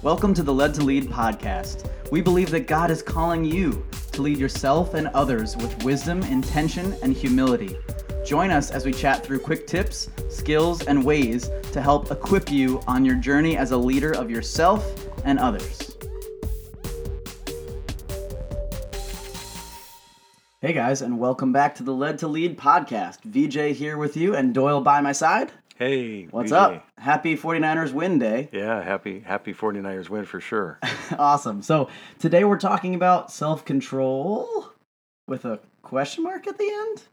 Welcome to the Led to Lead podcast. We believe that God is calling you to lead yourself and others with wisdom, intention, and humility. Join us as we chat through quick tips, skills, and ways to help equip you on your journey as a leader of yourself and others. Hey guys, and welcome back to the Led to Lead podcast. VJ here with you and Doyle by my side. Hey, What's VJ. up? Happy 49ers win day. Yeah, happy happy 49ers win for sure. awesome. So today we're talking about self control with a question mark at the end.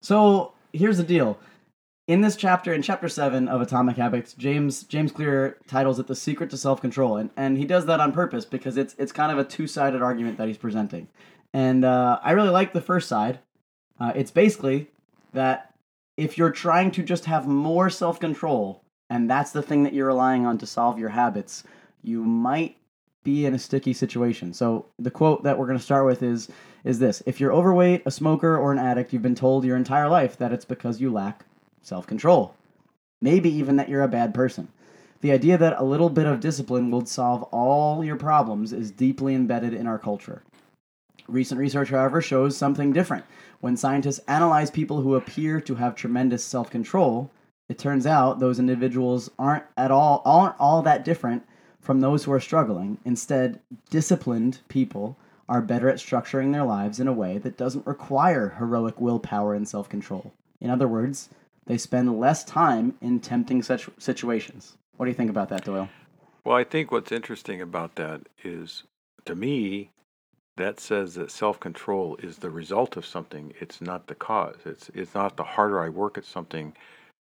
So here's the deal. In this chapter, in chapter seven of Atomic Habits, James James Clear titles it "The Secret to Self Control," and and he does that on purpose because it's it's kind of a two sided argument that he's presenting, and uh, I really like the first side. Uh, it's basically that if you're trying to just have more self control, and that's the thing that you're relying on to solve your habits, you might be in a sticky situation. So the quote that we're going to start with is is this: If you're overweight, a smoker, or an addict, you've been told your entire life that it's because you lack self-control. Maybe even that you're a bad person. The idea that a little bit of discipline will solve all your problems is deeply embedded in our culture. Recent research, however, shows something different. When scientists analyze people who appear to have tremendous self control, it turns out those individuals aren't at all aren't all that different from those who are struggling. Instead, disciplined people are better at structuring their lives in a way that doesn't require heroic willpower and self control. In other words, they spend less time in tempting such situations. What do you think about that, Doyle? Well, I think what's interesting about that is, to me, that says that self-control is the result of something. It's not the cause. It's it's not the harder I work at something,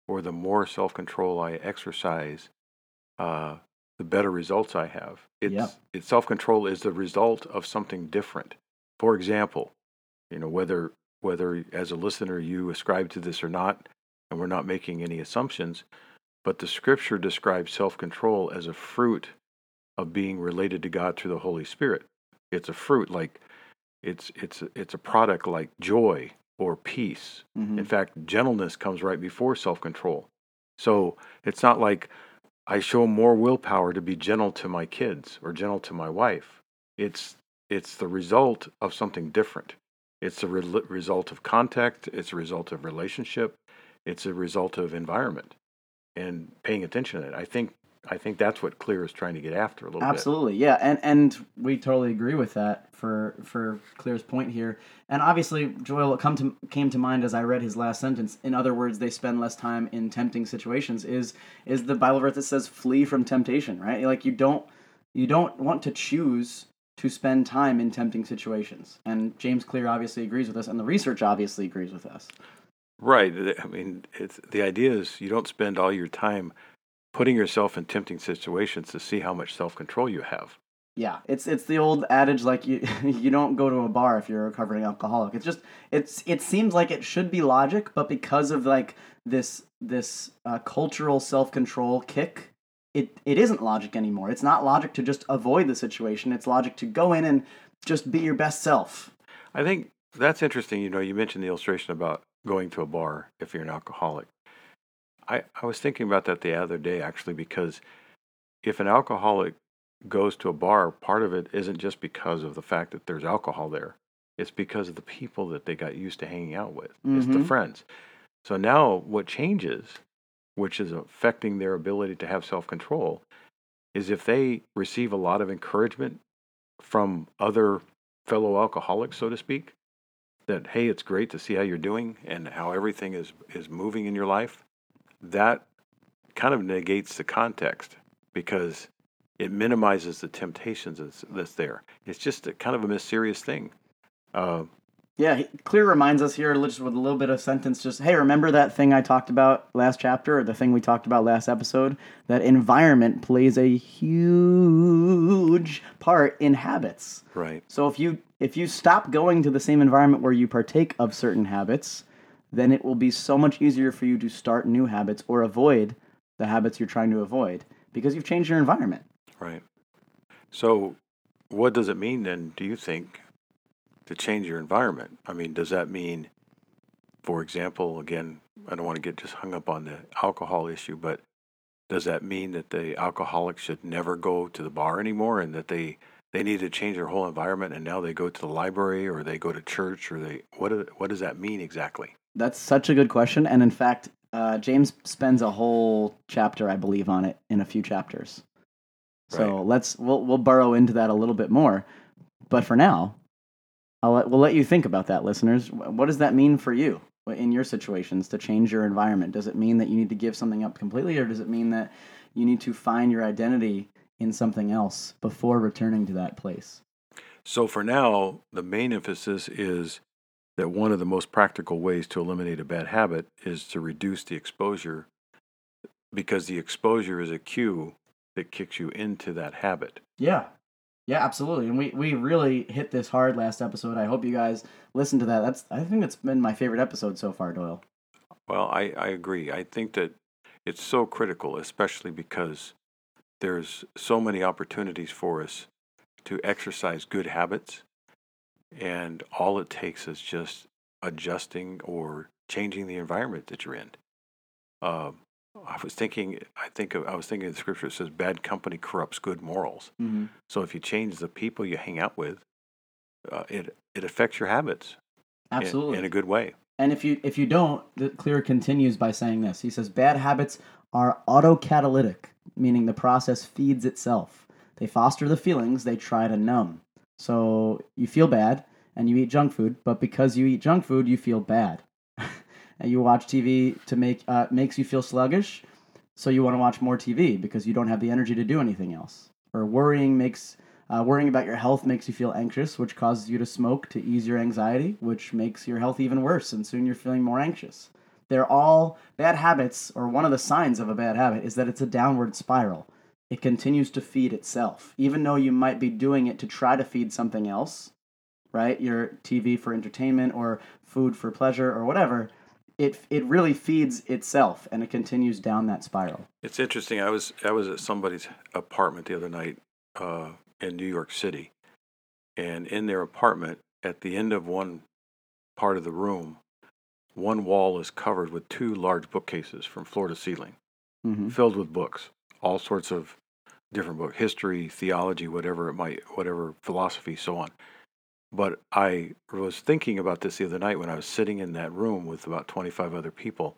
or the more self-control I exercise, uh, the better results I have. It's Yeah. it's self-control is the result of something different. For example, you know whether whether as a listener you ascribe to this or not, and we're not making any assumptions, but the scripture describes self control as a fruit of being related to God through the Holy Spirit. It's a fruit like it's it's it's a product like joy or peace. Mhm. In fact, gentleness comes right before self control. So it's not like I show more willpower to be gentle to my kids or gentle to my wife. It's it's the result of something different. It's a re- result of contact. It's a result of relationship. It's a result of environment and paying attention to it. I think I think that's what Clear is trying to get after a little bit. Absolutely, yeah, and and we totally agree with that for for Clear's point here. And obviously, Joel, come to came to mind as I read his last sentence. In other words, they spend less time in tempting situations. Is is the Bible verse that says flee from temptation? Right, like you don't you don't want to choose to spend time in tempting situations. And James Clear obviously agrees with us, and the research obviously agrees with us. Right. I mean, it's the idea is you don't spend all your time putting yourself in tempting situations to see how much self-control you have. Yeah, it's it's the old adage like you you don't go to a bar if you're a recovering alcoholic. It's just it's it seems like it should be logic, but because of like this this uh, cultural self control kick, it it isn't logic anymore. It's not logic to just avoid the situation. It's logic to go in and just be your best self. I think that's interesting. You know, you mentioned the illustration about going to a bar if you're an alcoholic. I, I was thinking about that the other day actually because if an alcoholic goes to a bar, part of it isn't just because of the fact that there's alcohol there. It's because of the people that they got used to hanging out with. It's the Mhm. friends. So now what changes, which is affecting their ability to have self control, is if they receive a lot of encouragement from other fellow alcoholics, so to speak, that hey, it's great to see how you're doing and how everything is is moving in your life, that kind of negates the context because it minimizes the temptations that's, that's there. It's just a, kind of a mysterious thing. Uh, Yeah, Clear reminds us here just with a little bit of sentence just hey, remember that thing I talked about last chapter or the thing we talked about last episode? That environment plays a huge part in habits. right. So if you if you stop going to the same environment where you partake of certain habits, then it will be so much easier for you to start new habits or avoid the habits you're trying to avoid because you've changed your environment. Right. So, what does it mean then, do you think, to change your environment? I mean, does that mean, for example, again, I don't want to get just hung up on the alcohol issue, but does that mean that the alcoholic should never go to the bar anymore and that they they need to change their whole environment and now they go to the library or they go to church or they what what does that mean exactly? That's such a good question, and in fact, uh, James spends a whole chapter, I believe, on it in a few chapters. So Right. let's we'll we'll burrow into that a little bit more, but for now, I'll let, we'll let you think about that, listeners. What does that mean for you in your situations to change your environment? Does it mean that you need to give something up completely, or does it mean that you need to find your identity in something else before returning to that place? So for now, the main emphasis is that one of the most practical ways to eliminate a bad habit is to reduce the exposure because the exposure is a cue that kicks you into that habit. Yeah. Yeah, absolutely. And we, we really hit this hard last episode. I hope you guys listened to that. That's I think it's been my favorite episode so far, Doyle. Well, I, I agree. I think that it's so critical, especially because there's so many opportunities for us to exercise good habits. And all it takes is just adjusting or changing the environment that you're in. Um, I was thinking, I think of, I was thinking of the scripture. It says, "Bad company corrupts good morals." Mm-hmm. So if you change the people you hang out with, uh, it it affects your habits in- Absolutely. in a good way. And if you if you don't, the Clear continues by saying this. He says bad habits are autocatalytic, meaning the process feeds itself. They foster the feelings they try to numb. So you feel bad and you eat junk food, but because you eat junk food, you feel bad. and you watch TV to make uh, makes you feel sluggish, so you want to watch more TV because you don't have the energy to do anything else. Or worrying makes uh, worrying about your health makes you feel anxious, which causes you to smoke to ease your anxiety, which makes your health even worse, and soon you're feeling more anxious. They're all bad habits, or one of the signs of a bad habit is that it's a downward spiral. It continues to feed itself, even though you might be doing it to try to feed something else, right? Your TV for entertainment or food for pleasure or whatever. It, it really feeds itself and it continues down that spiral. It's interesting. I was I was at somebody's apartment the other night uh, in New York City, and in their apartment, at the end of one part of the room, one wall is covered with two large bookcases from floor to ceiling, hmm filled with books, all sorts of different books, history, theology, whatever it might, whatever philosophy, so on. But I was thinking about this the other night when I was sitting in that room with about 25 other people.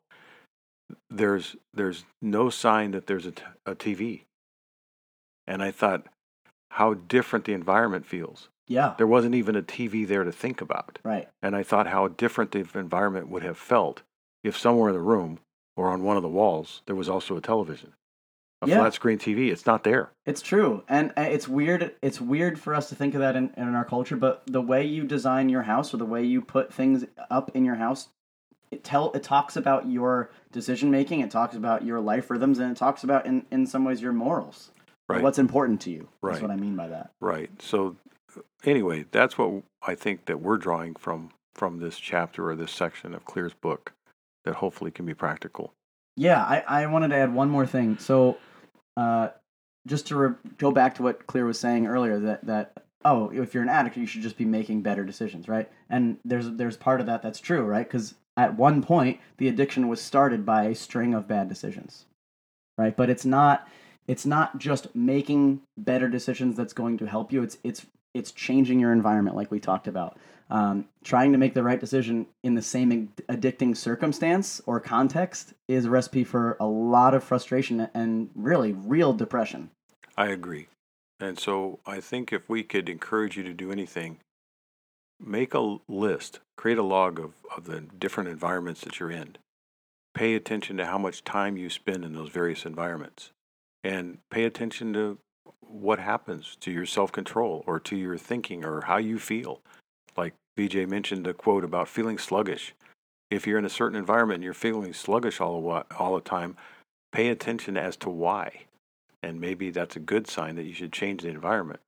There's there's no sign that there's a, t- a TV. And I thought how different the environment feels. Yeah, There wasn't even a TV there to think about. right. And I thought how different the environment would have felt if somewhere in the room or on one of the walls there was also a television. A Yeah. flat screen TV. It's not there. It's true, and it's weird. It's weird for us to think of that in, in our culture, but the way you design your house or the way you put things up in your house, it tell it talks about your decision making. It talks about your life rhythms, and it talks about in in some ways your morals. Right. What's important to you? That's Right. what I mean by that. Right. So anyway, that's what I think that we're drawing from from this chapter or this section of Clear's book that hopefully can be practical. Yeah, I, I wanted to add one more thing. So, uh, just to re- go back to what Clear was saying earlier, that that oh, if you're an addict, you should just be making better decisions, right? And there's there's part of that that's true, right? Because at one point, the addiction was started by a string of bad decisions, right? But it's not it's not just making better decisions that's going to help you. It's it's it's changing your environment, like we talked about. Um, trying to make the right decision in the same addicting circumstance or context is a recipe for a lot of frustration and really real depression. I agree. And so I think if we could encourage you to do anything, make a list, create a log of, of the different environments that you're in. Pay attention to how much time you spend in those various environments. And pay attention to what happens to your self control or to your thinking or how you feel. Like VJ mentioned the quote about feeling sluggish. If you're in a certain environment and you're feeling sluggish all the, all the time, pay attention as to why and maybe that's a good sign that you should change the environment,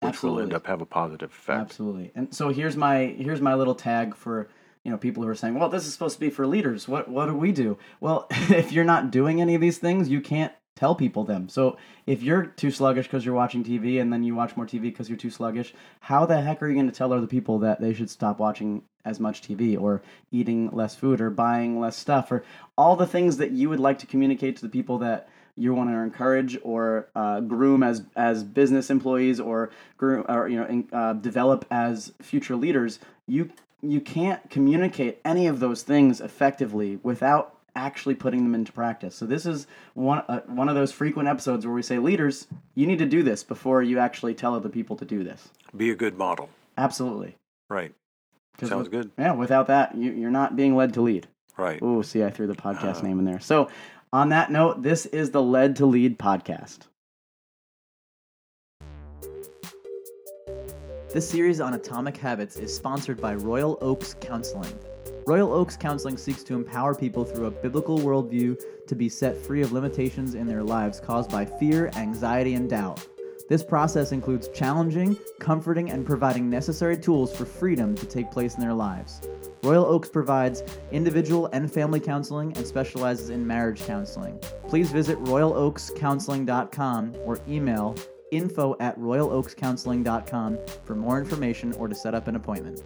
which will end Absolutely. up have a positive effect. Absolutely. And so here's my here's my little tag for you know people who are saying, well, this is supposed to be for leaders. What what do we do? Well, if you're not doing any of these things, you can't tell people them. So if you're too sluggish because you're watching TV and then you watch more TV because you're too sluggish, how the heck are you going to tell other people that they should stop watching as much TV or eating less food or buying less stuff or all the things that you would like to communicate to the people that you want to encourage or uh, groom as as business employees or groom or you know uh, develop as future leaders, you you can't communicate any of those things effectively without actually putting them into practice. So this is one uh, one of those frequent episodes where we say leaders, you need to do this before you actually tell other people to do this. Be a good model. Absolutely. Right. 'Cause Sounds with- good. Yeah, without that, you, you're not being led to lead. Right. Oh, see, I threw the podcast Uh. name in there. So, on that note, this is the Led to Lead podcast. This series on atomic habits is sponsored by Royal Oaks Counseling. Royal Oaks Counseling seeks to empower people through a biblical worldview to be set free of limitations in their lives caused by fear, anxiety, and doubt. This process includes challenging, comforting, and providing necessary tools for freedom to take place in their lives. Royal Oaks provides individual and family counseling and specializes in marriage counseling. Please visit royaloakscounseling.com or email info at royaloakscounseling.com for more information or to set up an appointment.